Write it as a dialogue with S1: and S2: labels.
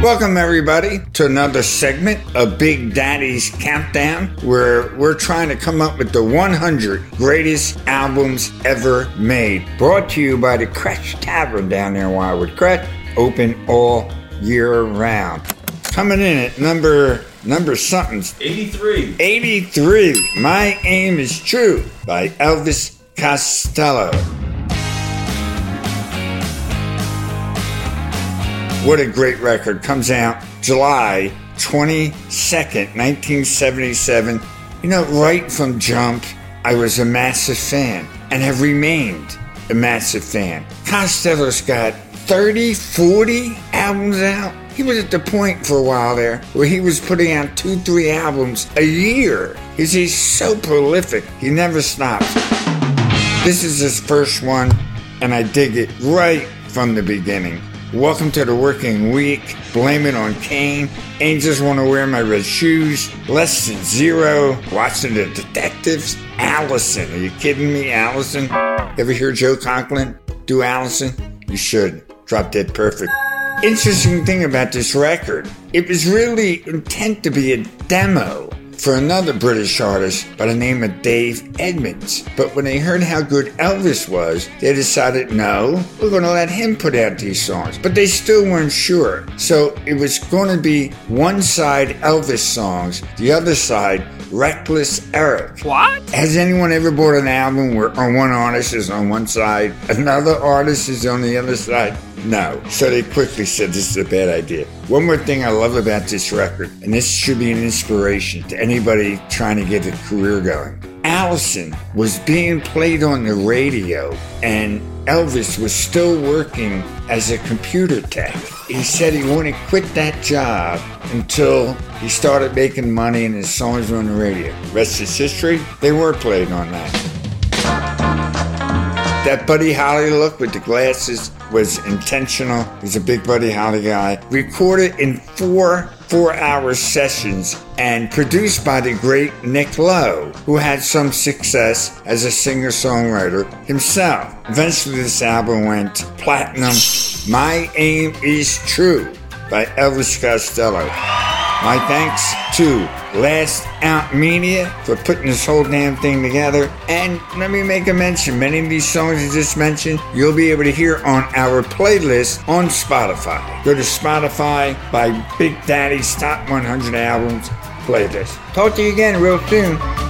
S1: Welcome, everybody, to another segment of Big Daddy's Countdown, where we're trying to come up with the 100 greatest albums ever made. Brought to you by the Crash Tavern down there in Wildwood Crest, open all year round. Coming in at number number something
S2: 83.
S1: 83. My aim is true by Elvis Costello. What a great record. Comes out July 22nd, 1977. You know, right from jump, I was a massive fan and have remained a massive fan. Costello's got 30, 40 albums out. He was at the point for a while there where he was putting out two, three albums a year. He's, he's so prolific, he never stops. This is his first one, and I dig it right from the beginning. Welcome to the working week. Blame it on Cain. Angels want to wear my red shoes. Less than zero. Watching the detectives. Alison. Are you kidding me, Alison? Ever hear Joe Conklin do Alison? You should. Drop Dead Perfect. Interesting thing about this record, it was really intent to be a demo for another British artist by the name of Dave Edmunds. But when they heard how good Elvis was, they decided, no, we're going to let him put out these songs. But they still weren't sure. So it was going to be one side Elvis songs, the other side Reckless Eric.
S3: What?
S1: Has anyone ever bought an album where on one artist is on one side, another artist is on the other side? No. So they quickly said this is a bad idea. One more thing I love about this record, and this should be an inspiration to anybody trying to get a career going. Alison was being played on the radio, and Elvis was still working as a computer tech. He said he wouldn't quit that job until he started making money and his songs were on the radio. Rest is history. They were played on that. That Buddy Holly look with the glasses was intentional. He's a big Buddy Holly guy. Recorded in four four hour sessions and produced by the great Nick Lowe, who had some success as a singer songwriter himself. Eventually, this album went platinum. My Aim is True by Elvis Costello. My thanks to Last Out Media for putting this whole damn thing together. And let me make a mention many of these songs I just mentioned, you'll be able to hear on our playlist on Spotify. Go to Spotify by Big Daddy's Top 100 Albums playlist. Talk to you again real soon.